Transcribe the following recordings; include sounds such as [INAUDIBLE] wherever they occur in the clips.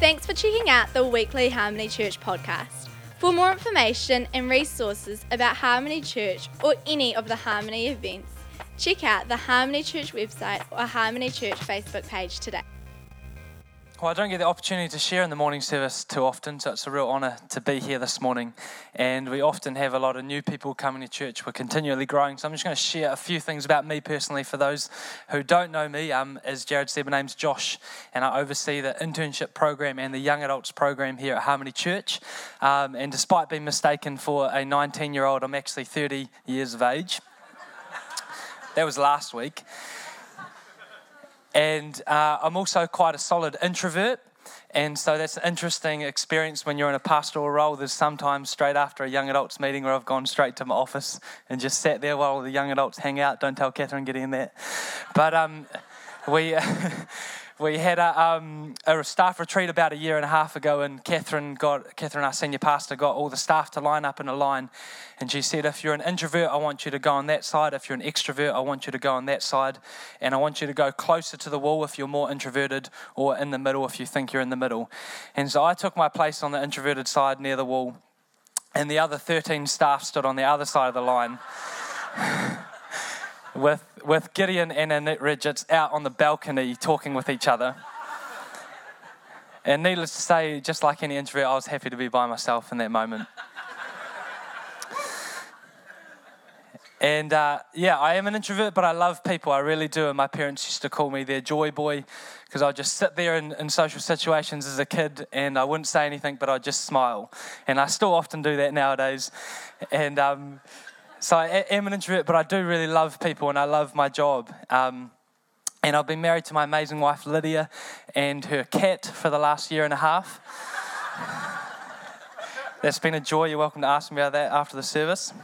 Thanks for checking out the weekly Harmony Church podcast. For more information and resources about Harmony Church or any of the Harmony events, check out the Harmony Church website or Harmony Church Facebook page today. Well, I don't get the opportunity to share in the morning service too often, so it's a real honour to be here this morning. And we often have a lot of new people coming to church. We're continually growing, so I'm just going to share a few things about me personally for those who don't know me. Um, as Jared said, my name's Josh, and I oversee the internship program and the young adults program here at Harmony Church. Um, and despite being mistaken for a 19 year old, I'm actually 30 years of age. that was last week. And uh, I'm also quite a solid introvert. And so that's an interesting experience when you're in a pastoral role. There's sometimes straight after a young adults meeting where I've gone straight to my office and just sat there while the young adults hang out. Don't tell Catherine getting in there. But um, we. [LAUGHS] we had a, um, a, staff retreat about a year and a half ago, and Catherine got Catherine, our senior pastor, got all the staff to line up in a line, and she said, "If you're an introvert, I want you to go on that side. If you're an extrovert, I want you to go on that side, and I want you to go closer to the wall if you're more introverted, or in the middle if you think you're in the middle." And so I took my place on the introverted side near the wall, and the other 13 staff stood on the other side of the line. With, with Gideon and Annette Ridgetts out on the balcony talking with each other. And needless to say, just like any introvert, I was happy to be by myself in that moment. And uh, yeah, I am an introvert, but I love people. I really do. And my parents used to call me their joy boy because I'd just sit there in, in, social situations as a kid and I wouldn't say anything, but I'd just smile. And I still often do that nowadays. And um, so I am an introvert, but I do really love people and I love my job. Um, and I've been married to my amazing wife Lydia and her cat for the last year and a half. [LAUGHS] That's been a joy. You're welcome to ask me about that after the service.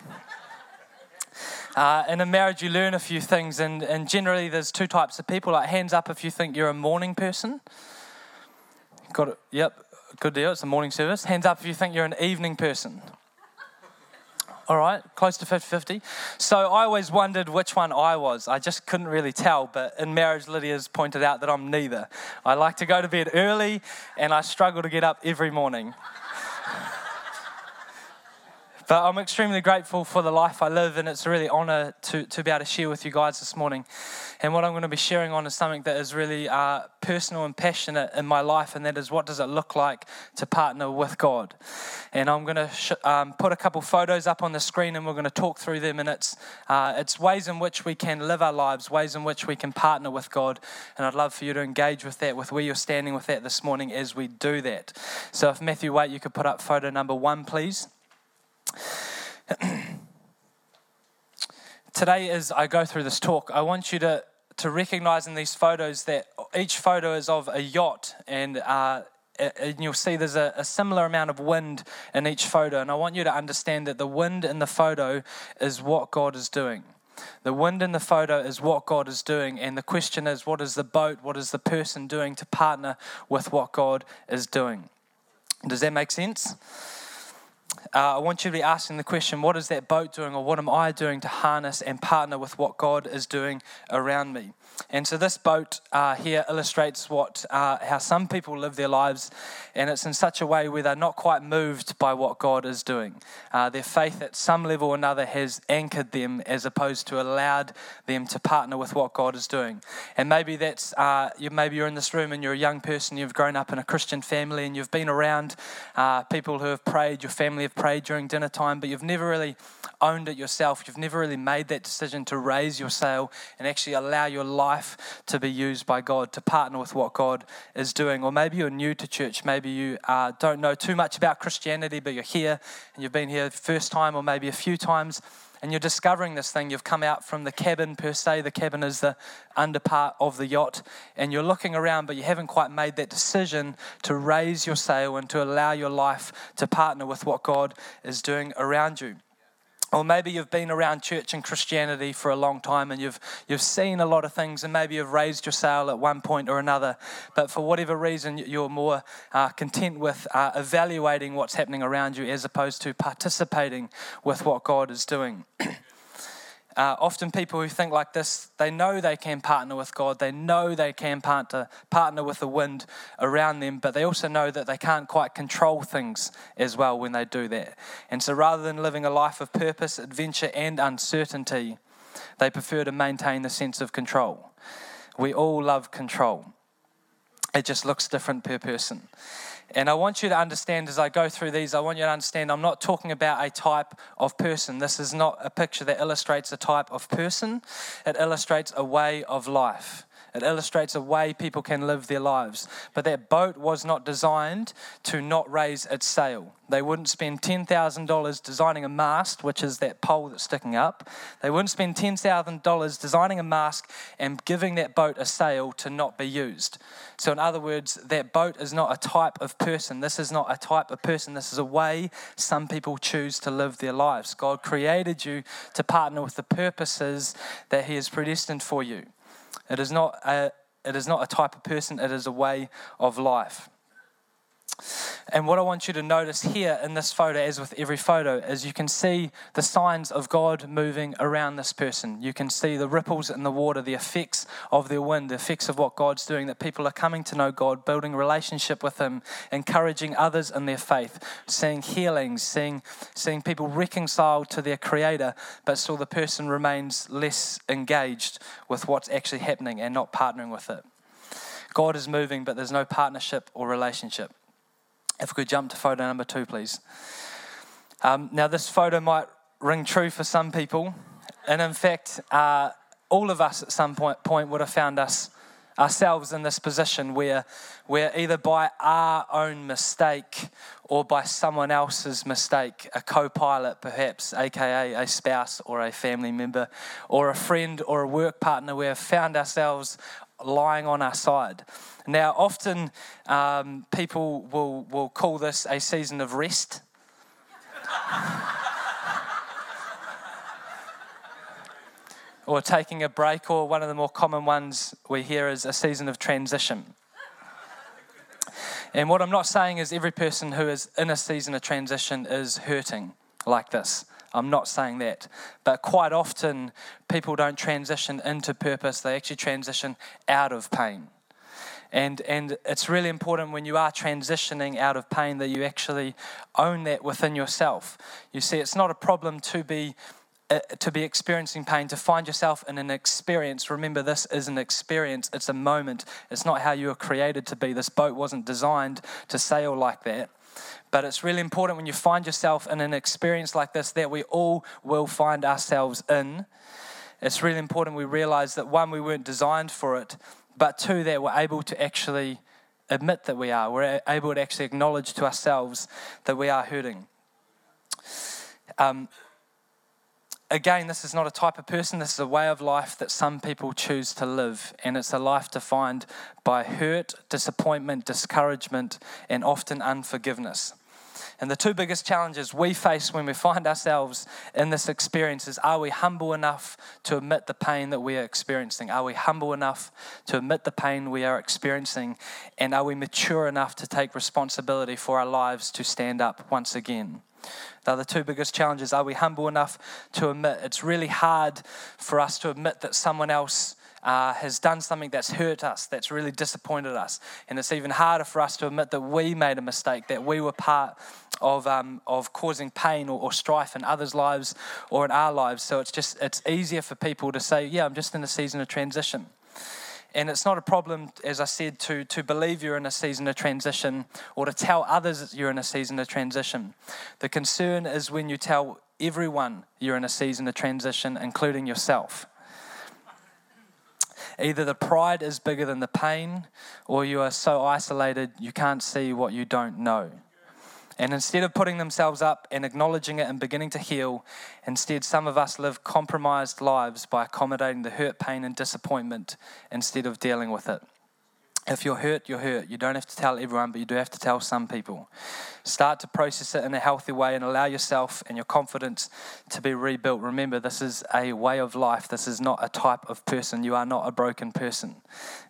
Uh, in a marriage, you learn a few things, and, and generally, there's two types of people. Like, hands up if you think you're a morning person. Got it? Yep, good deal. It's a morning service. Hands up if you think you're an evening person all right, close to 50 50. So I always wondered which one I was. I just couldn't really tell, but in marriage, Lydia's pointed out that I'm neither. I like to go to bed early and I struggle to get up every morning. But I'm extremely grateful for the life I live, and it's a really honor to, to be able to share with you guys this morning. And what I'm going to be sharing on is something that is really uh, personal and passionate in my life, and that is what does it look like to partner with God. And I'm going to sh- um, put a couple photos up on the screen, and we're going to talk through them. And it's uh, it's ways in which we can live our lives, ways in which we can partner with God. And I'd love for you to engage with that, with where you're standing with that this morning as we do that. So if Matthew Wait, you could put up photo number one, please. [CLEARS THROAT] today as I go through this talk, I want you to, to recognize in these photos that each photo is of a yacht, and, uh, and you'll see there's a, a, similar amount of wind in each photo. And I want you to understand that the wind in the photo is what God is doing. The wind in the photo is what God is doing, and the question is what is the boat, what is the person doing to partner with what God is doing? Does that make sense? Uh, I want you to be asking the question what is that boat doing, or what am I doing to harness and partner with what God is doing around me? And so this boat uh, here illustrates what uh, how some people live their lives, and it's in such a way where they're not quite moved by what God is doing. Uh, their faith at some level or another has anchored them, as opposed to allowed them to partner with what God is doing. And maybe that's uh, you. Maybe you're in this room and you're a young person. You've grown up in a Christian family and you've been around uh, people who have prayed. Your family have prayed during dinner time, but you've never really owned it yourself. You've never really made that decision to raise your sail and actually allow your life life to be used by God, to partner with what God is doing. Or maybe you're new to church. Maybe you uh, don't know too much about Christianity, but you're here and you've been here first time or maybe a few times and you're discovering this thing. You've come out from the cabin per se. The cabin is the under part of the yacht, and you're looking around, but you haven't quite made that decision to raise your sail and to allow your life to partner with what God is doing around you. Or maybe you've been around church and Christianity for a long time and you've, you've seen a lot of things and maybe you've raised your sail at one point or another, but for whatever reason you're more uh, content with uh, evaluating what's happening around you as opposed to participating with what God is doing. [CLEARS THROAT] Uh, often people who think like this, they know they can partner with God, they know they can partner, partner with the wind around them, but they also know that they can't quite control things as well when they do that. And so rather than living a life of purpose, adventure, and uncertainty, they prefer to maintain the sense of control. We all love control. It just looks different per person. And I want you to understand as I go through these, I want you to understand I'm not talking about a type of person. This is not a picture that illustrates a type of person, it illustrates a way of life. It illustrates a way people can live their lives. But that boat was not designed to not raise its sail. They wouldn't spend $10,000 designing a mast, which is that pole that's sticking up. They wouldn't spend $10,000 designing a mast and giving that boat a sail to not be used. So, in other words, that boat is not a type of person. This is not a type of person. This is a way some people choose to live their lives. God created you to partner with the purposes that He has predestined for you. It is not a, it is not a type of person, it is a way of life. And what I want you to notice here in this photo, as with every photo, is you can see the signs of God moving around this person. You can see the ripples in the water, the effects of their wind, the effects of what God's doing, that people are coming to know God, building relationship with Him, encouraging others in their faith, seeing healings, seeing, seeing people reconciled to their Creator, but still the person remains less engaged with what's actually happening and not partnering with it. God is moving, but there's no partnership or relationship. If we could jump to photo number two, please. Um, now, this photo might ring true for some people, and in fact, uh, all of us at some point, point would have found us ourselves in this position where we're either by our own mistake or by someone else's mistake, a co pilot perhaps, aka a spouse or a family member, or a friend or a work partner, we have found ourselves lying on our side. Now, often um, people will, will call this a season of rest. [LAUGHS] or taking a break, or one of the more common ones we hear is a season of transition. And what I'm not saying is every person who is in a season of transition is hurting like this. I'm not saying that. But quite often, people don't transition into purpose, they actually transition out of pain. And, and it's really important when you are transitioning out of pain that you actually own that within yourself. You see, it's not a problem to be uh, to be experiencing pain, to find yourself in an experience. Remember, this is an experience, it's a moment. It's not how you were created to be. This boat wasn't designed to sail like that. But it's really important when you find yourself in an experience like this that we all will find ourselves in. It's really important we realize that one, we weren't designed for it, but two, that we're able to actually admit that we are. We're able to actually acknowledge to ourselves that we are hurting. Um, again, this is not a type of person, this is a way of life that some people choose to live. And it's a life defined by hurt, disappointment, discouragement, and often unforgiveness. And the two biggest challenges we face when we find ourselves in this experience is are we humble enough to admit the pain that we are experiencing? Are we humble enough to admit the pain we are experiencing? And are we mature enough to take responsibility for our lives to stand up once again? They're the two biggest challenges. Are we humble enough to admit? It's really hard for us to admit that someone else uh, has done something that's hurt us, that's really disappointed us. And it's even harder for us to admit that we made a mistake, that we were part of, um, of causing pain or, or strife in others' lives or in our lives. So it's just, it's easier for people to say, yeah, I'm just in a season of transition. And it's not a problem, as I said, to, to believe you're in a season of transition or to tell others you're in a season of transition. The concern is when you tell everyone you're in a season of transition, including yourself. Either the pride is bigger than the pain, or you are so isolated you can't see what you don't know. And instead of putting themselves up and acknowledging it and beginning to heal, instead, some of us live compromised lives by accommodating the hurt, pain, and disappointment instead of dealing with it. If you're hurt, you're hurt. You don't have to tell everyone, but you do have to tell some people. Start to process it in a healthy way and allow yourself and your confidence to be rebuilt. Remember, this is a way of life. This is not a type of person. You are not a broken person.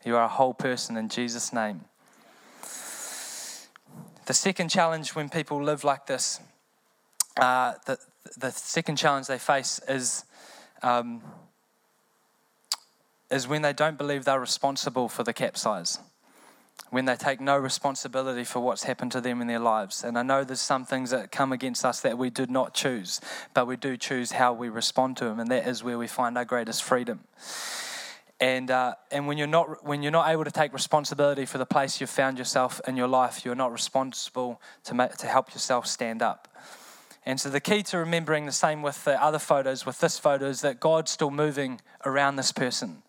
You are a whole person in Jesus' name. The second challenge when people live like this, uh, the, the second challenge they face is um, is when they don't believe they're responsible for the capsize, when they take no responsibility for what's happened to them in their lives. And I know there's some things that come against us that we did not choose, but we do choose how we respond to them, and that is where we find our greatest freedom. And, uh, and when, you're not, when you're not able to take responsibility for the place you've found yourself in your life, you're not responsible to, make, to help yourself stand up. And so the key to remembering the same with the other photos, with this photo, is that God's still moving around this person.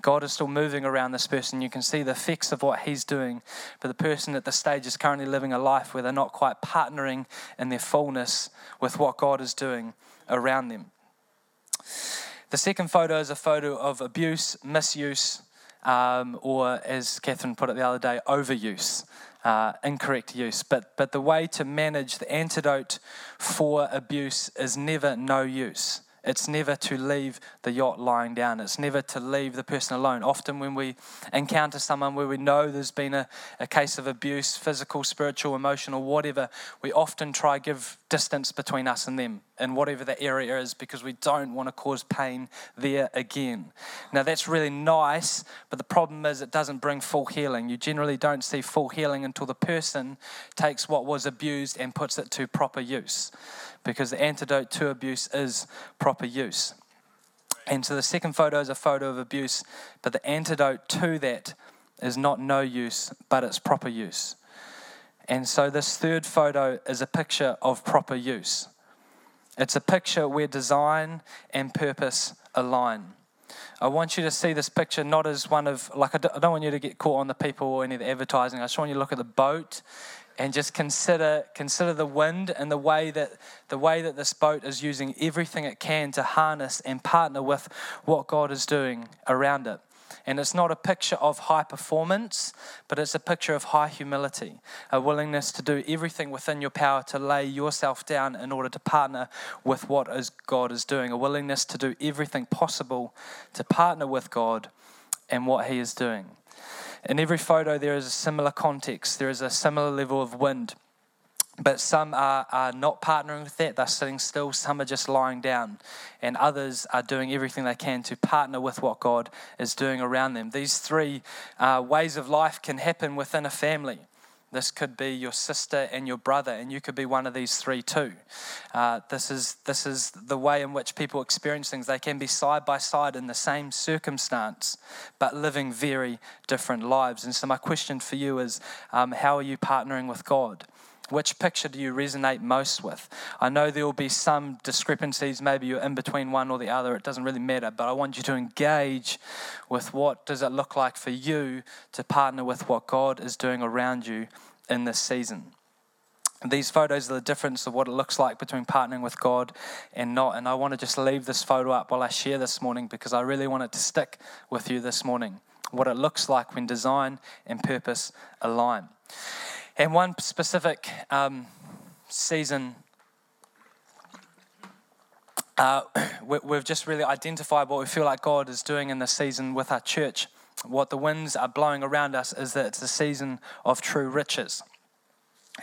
God is still moving around this person. You can see the effects of what He's doing. But the person at the stage is currently living a life where they're not quite partnering in their fullness with what God is doing around them. The second photo is a photo of abuse, misuse, um, or as Catherine put it the other day, overuse, uh, incorrect use. But, but the way to manage the antidote for abuse is never no use. It's never to leave the yacht lying down. It's never to leave the person alone. Often, when we encounter someone where we know there's been a, a case of abuse, physical, spiritual, emotional, whatever, we often try give distance between us and them in whatever that area is because we don't want to cause pain there again. Now, that's really nice, but the problem is it doesn't bring full healing. You generally don't see full healing until the person takes what was abused and puts it to proper use because the antidote to abuse is proper use. And so the second photo is a photo of abuse, but the antidote to that is not no use, but it's proper use. And so this third photo is a picture of proper use. It's a picture where design and purpose align. I want you to see this picture not as one of, like, I don't want you to get caught on the people or any of the advertising. I just want you to look at the boat and just consider consider the wind and the way that the way that this boat is using everything it can to harness and partner with what God is doing around it. And it's not a picture of high performance, but it's a picture of high humility, a willingness to do everything within your power to lay yourself down in order to partner with what is God is doing, a willingness to do everything possible to partner with God and what He is doing. In every photo, there is a similar context, there is a similar level of wind. But some are, are not partnering with that, they're sitting still, some are just lying down, and others are doing everything they can to partner with what God is doing around them. These three uh, ways of life can happen within a family. This could be your sister and your brother, and you could be one of these three too. Uh, this, is, this is the way in which people experience things. They can be side by side in the same circumstance, but living very different lives. And so, my question for you is um, how are you partnering with God? Which picture do you resonate most with? I know there will be some discrepancies. Maybe you're in between one or the other. It doesn't really matter. But I want you to engage with what does it look like for you to partner with what God is doing around you in this season. These photos are the difference of what it looks like between partnering with God and not. And I want to just leave this photo up while I share this morning because I really want it to stick with you this morning. What it looks like when design and purpose align. And one specific um, season, uh, we've just really identified what we feel like God is doing in this season with our church. What the winds are blowing around us is that it's a season of true riches.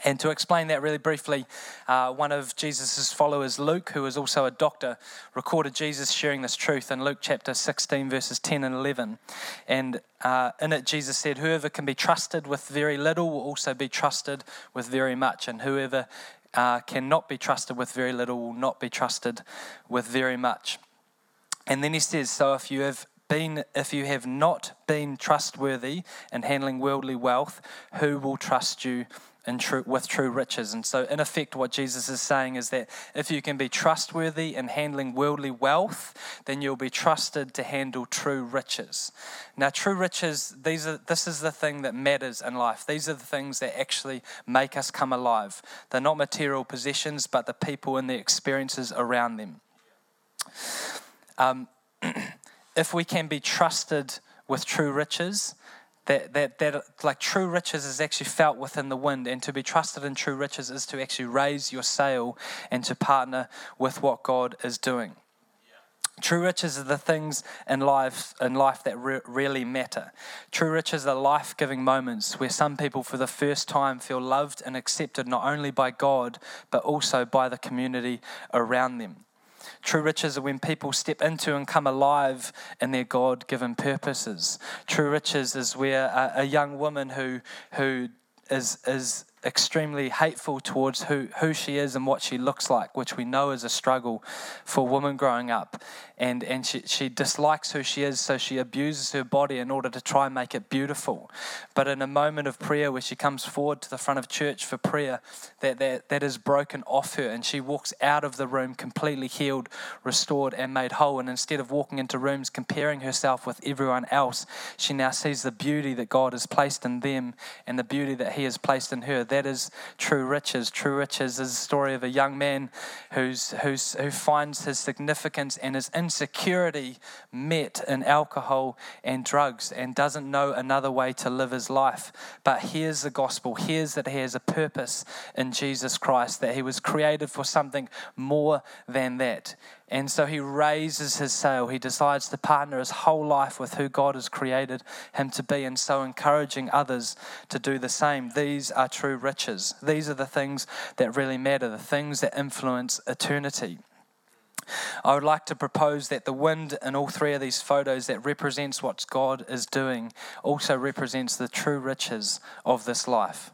And to explain that really briefly, uh, one of Jesus' followers, Luke, who is also a doctor, recorded Jesus sharing this truth in Luke chapter 16, verses 10 and 11. And uh, in it, Jesus said, Whoever can be trusted with very little will also be trusted with very much, and whoever uh, cannot be trusted with very little will not be trusted with very much. And then he says, So if you have been, if you have not been trustworthy in handling worldly wealth, who will trust you in true, with true riches. And so, in effect, what Jesus is saying is that if you can be trustworthy in handling worldly wealth, then you'll be trusted to handle true riches. Now, true riches, these are, this is the thing that matters in life. These are the things that actually make us come alive. They're not material possessions, but the people and the experiences around them. Um, [CLEARS THROAT] if we can be trusted with true riches, that, that, that like true riches is actually felt within the wind and to be trusted in true riches is to actually raise your sail and to partner with what god is doing True riches are the things in life in life that re- really matter. True riches are life-giving moments where some people for the first time feel loved and accepted not only by God but also by the community around them. True riches are when people step into and come alive in their God given purposes. True riches is where a, a young woman who, who is, is extremely hateful towards who, who she is and what she looks like, which we know is a struggle for women growing up. And, and she, she dislikes who she is, so she abuses her body in order to try and make it beautiful. But in a moment of prayer where she comes forward to the front of church for prayer, that, that, that is broken off her, and she walks out of the room completely healed, restored, and made whole. And instead of walking into rooms comparing herself with everyone else, she now sees the beauty that God has placed in them and the beauty that He has placed in her that is true riches. True riches is a story of a young man who's, who's, who finds his significance and his insecurity met in alcohol and drugs and doesn't know another way to live his life. But hears the gospel, hears that he has a purpose in Jesus Christ, that he was created for something more than that. And so he raises his sail. He decides to partner his whole life with who God has created him to be, and so encouraging others to do the same. These are true riches. These are the things that really matter, the things that influence eternity. I would like to propose that the wind in all three of these photos that represents what God is doing also represents the true riches of this life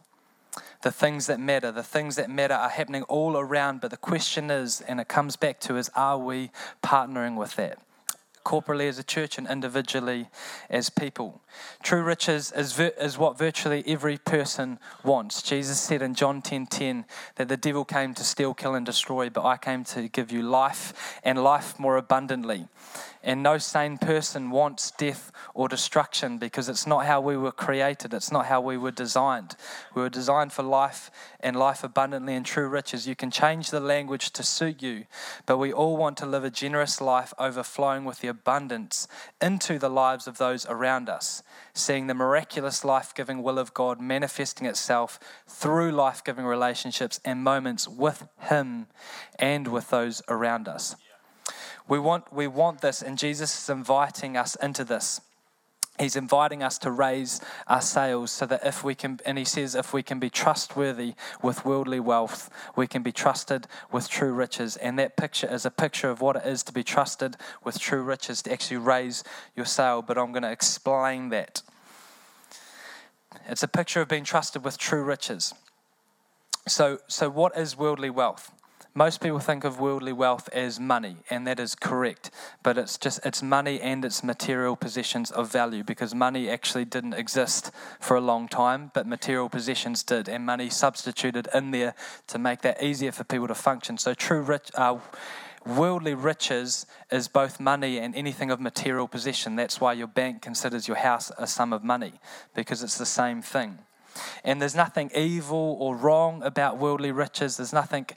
the things that matter. The things that matter are happening all around, but the question is, and it comes back to, is are we partnering with that? Corporally as a church and individually as people. True riches is, is what virtually every person wants. Jesus said in John 10:10 10, 10, that the devil came to steal, kill, and destroy, but I came to give you life and life more abundantly. And no sane person wants death or destruction because it's not how we were created. It's not how we were designed. We were designed for life and life abundantly and true riches. You can change the language to suit you, but we all want to live a generous life overflowing with the abundance into the lives of those around us, seeing the miraculous life giving will of God manifesting itself through life giving relationships and moments with Him and with those around us. We want, we want this, and Jesus is inviting us into this. He's inviting us to raise our sails so that if we can, and he says, if we can be trustworthy with worldly wealth, we can be trusted with true riches. And that picture is a picture of what it is to be trusted with true riches, to actually raise your sail. But I'm going to explain that. It's a picture of being trusted with true riches. So, so what is worldly wealth? Most people think of worldly wealth as money, and that is correct. But it's just it's money and it's material possessions of value because money actually didn't exist for a long time, but material possessions did, and money substituted in there to make that easier for people to function. So true rich. Uh, worldly riches is both money and anything of material possession. That's why your bank considers your house a sum of money, because it's the same thing. And there's nothing evil or wrong about worldly riches. There's nothing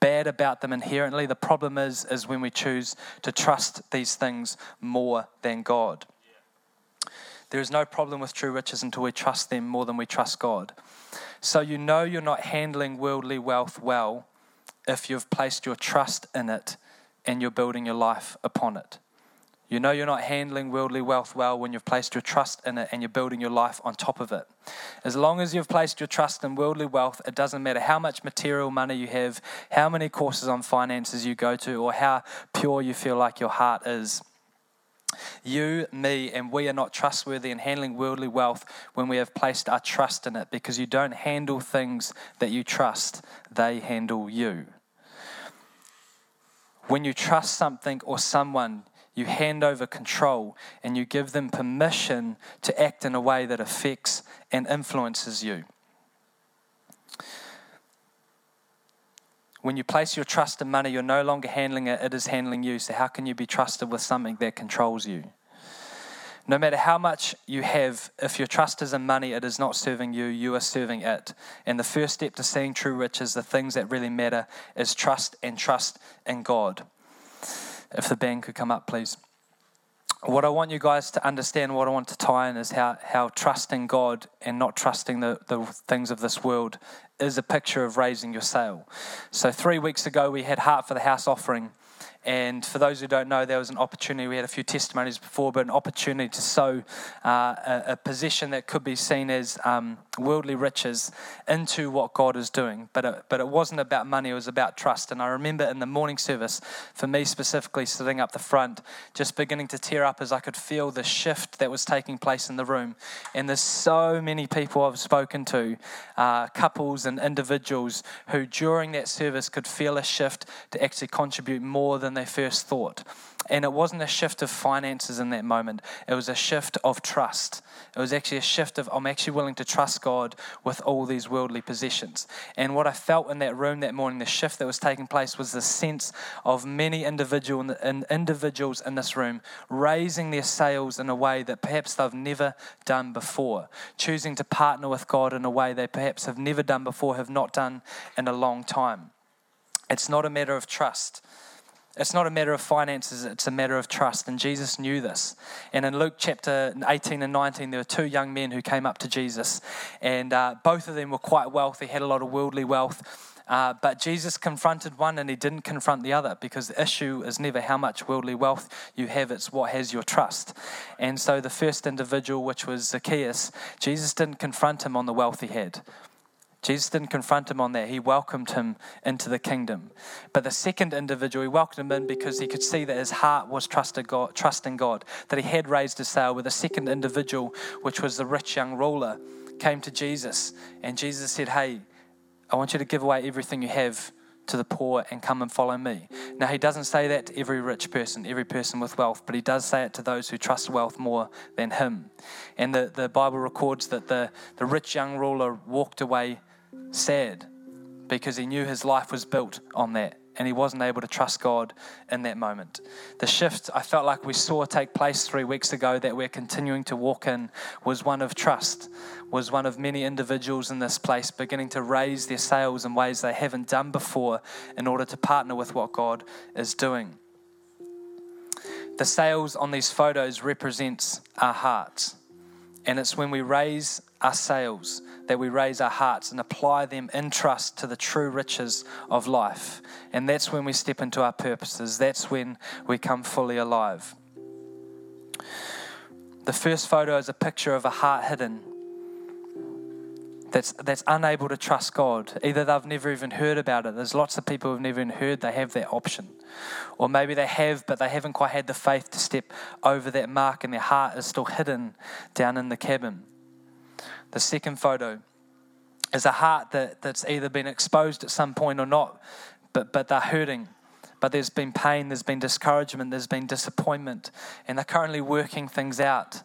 bad about them inherently. The problem is, is when we choose to trust these things more than God. There is no problem with true riches until we trust them more than we trust God. So you know you're not handling worldly wealth well if you've placed your trust in it and you're building your life upon it. You know you're not handling worldly wealth well when you've placed your trust in it and you're building your life on top of it. As long as you've placed your trust in worldly wealth, it doesn't matter how much material money you have, how many courses on finances you go to, or how pure you feel like your heart is. You, me, and we are not trustworthy in handling worldly wealth when we have placed our trust in it because you don't handle things that you trust, they handle you. When you trust something or someone, you hand over control and you give them permission to act in a way that affects and influences you. When you place your trust in money, you're no longer handling it, it is handling you. So, how can you be trusted with something that controls you? No matter how much you have, if your trust is in money, it is not serving you, you are serving it. And the first step to seeing true riches, the things that really matter, is trust and trust in God. If the band could come up, please. What I want you guys to understand, what I want to tie in, is how, how trusting God and not trusting the, the things of this world is a picture of raising your sail. So, three weeks ago, we had Heart for the House offering, And for those who don't know, there was an opportunity. We had a few testimonies before, but an opportunity to sow uh, a, a, position that could be seen as um, worldly riches into what God is doing. But it, but it wasn't about money, it was about trust. And I remember in the morning service, for me specifically, sitting up the front, just beginning to tear up as I could feel the shift that was taking place in the room. And there's so many people I've spoken to, uh, couples and individuals, who during that service could feel a shift to actually contribute more than they first thought. And it wasn't a shift of finances in that moment, it was a shift of trust. It was actually a shift of, I'm actually willing to trust God with all these worldly possessions. And what I felt in that room that morning, the shift that was taking place, was the sense of many individual, individuals in this room raising their sails in a way that perhaps they've never done before, choosing to partner with God in a way they perhaps have never done before, have not done in a long time. It's not a matter of trust. It's not a matter of finances, it's a matter of trust. And Jesus knew this. And in Luke chapter 18 and 19, there were two young men who came up to Jesus. And uh, both of them were quite wealthy, had a lot of worldly wealth. Uh, but Jesus confronted one and he didn't confront the other because the issue is never how much worldly wealth you have, it's what has your trust. And so the first individual, which was Zacchaeus, Jesus didn't confront him on the wealth he had. Jesus didn't confront him on that. He welcomed him into the kingdom. But the second individual, he welcomed him in because he could see that his heart was trusted God, trusting God, that he had raised his sail. With the second individual, which was the rich young ruler, came to Jesus. And Jesus said, Hey, I want you to give away everything you have to the poor and come and follow me. Now, he doesn't say that to every rich person, every person with wealth, but he does say it to those who trust wealth more than him. And the, the Bible records that the, the rich young ruler walked away sad because he knew his life was built on that and he wasn't able to trust God in that moment. The shift I felt like we saw take place three weeks ago that we're continuing to walk in was one of trust, was one of many individuals in this place beginning to raise their sails in ways they haven't done before in order to partner with what God is doing. The sails on these photos represents our hearts. And it's when we raise our sails that we raise our hearts and apply them in trust to the true riches of life. And that's when we step into our purposes. That's when we come fully alive. The first photo is a picture of a heart hidden that's, that's unable to trust God. Either they've never even heard about it. There's lots of people who've never even heard they have that option. Or maybe they have, but they haven't quite had the faith to step over that mark and their heart is still hidden down in the cabin. The second photo is a heart that, that's either been exposed at some point or not, but, but they're hurting. But there's been pain, there's been discouragement, there's been disappointment, and they're currently working things out.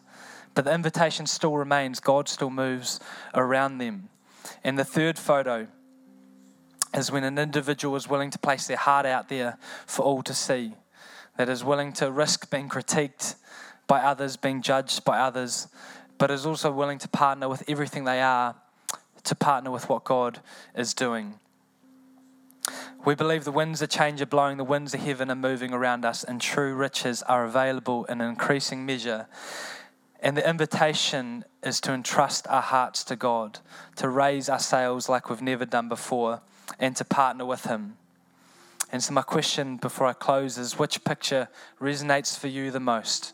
But the invitation still remains, God still moves around them. And the third photo is when an individual is willing to place their heart out there for all to see, that is willing to risk being critiqued by others, being judged by others, but is also willing to partner with everything they are to partner with what God is doing. We believe the winds of change are blowing, the winds of heaven are moving around us, and true riches are available in increasing measure. And the invitation is to entrust our hearts to God, to raise our sails like we've never done before, and to partner with Him. And so, my question before I close is which picture resonates for you the most?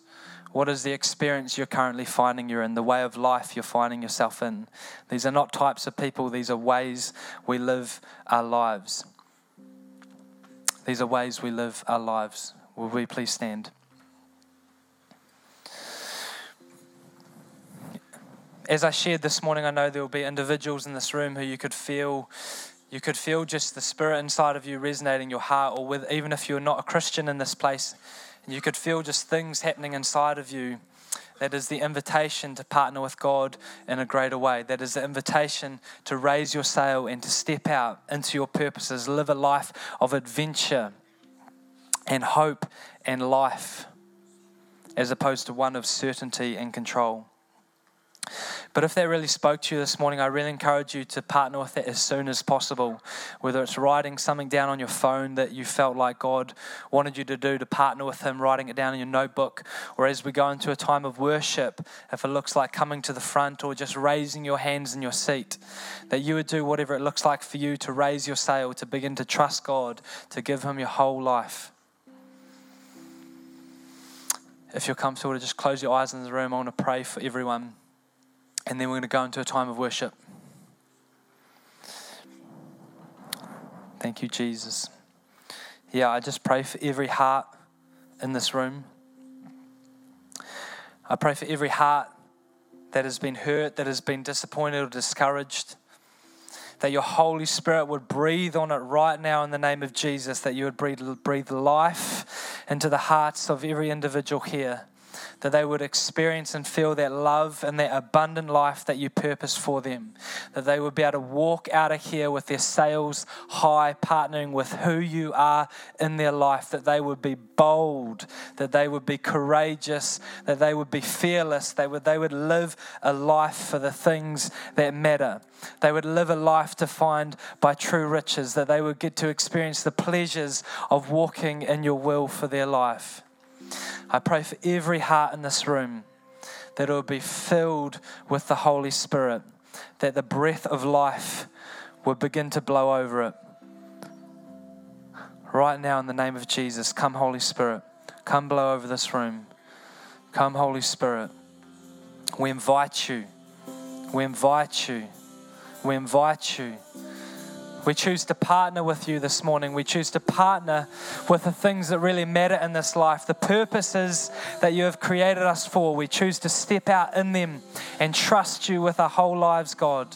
What is the experience you're currently finding you're in, the way of life you're finding yourself in? These are not types of people, these are ways we live our lives. These are ways we live our lives. Will we please stand? As I shared this morning, I know there will be individuals in this room who you could feel you could feel just the spirit inside of you resonating your heart, or with even if you're not a Christian in this place, and you could feel just things happening inside of you. That is the invitation to partner with God in a greater way. That is the invitation to raise your sail and to step out into your purposes, live a life of adventure and hope and life, as opposed to one of certainty and control. But if that really spoke to you this morning, I really encourage you to partner with it as soon as possible. Whether it's writing something down on your phone that you felt like God wanted you to do, to partner with Him, writing it down in your notebook, or as we go into a time of worship, if it looks like coming to the front or just raising your hands in your seat, that you would do whatever it looks like for you to raise your sail, to begin to trust God, to give Him your whole life. if you're comfortable to just close your eyes in the room, I want to pray for everyone. And then we're going to go into a time of worship. Thank you, Jesus. Yeah, I just pray for every heart in this room. I pray for every heart that has been hurt, that has been disappointed or discouraged. That your Holy Spirit would breathe on it right now in the name of Jesus, that you would breathe, breathe life into the hearts of every individual here that they would experience and feel that love and that abundant life that you purpose for them. That they would be able to walk out of here with their sails high, partnering with who you are in their life. That they would be bold, that they would be courageous, that they would be fearless, they would, they would live a life for the things that matter. They would live a life defined by true riches, that they would get to experience the pleasures of walking in your will for their life. I pray for every heart in this room that it will be filled with the Holy Spirit, that the breath of life would begin to blow over it. Right now, in the name of Jesus, come, Holy Spirit. Come blow over this room. Come, Holy Spirit. We invite you. We invite you. We invite you. We choose to partner with you this morning. We choose to partner with the things that really matter in this life, the purposes that you have created us for. We choose to step out in them and trust you with our whole lives, God.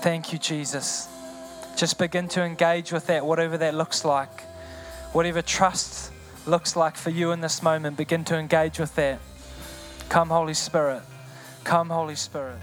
Thank you, Jesus. Just begin to engage with that, whatever that looks like. Whatever trust looks like for you in this moment, begin to engage with that. Come, Holy Spirit. Come, Holy Spirit.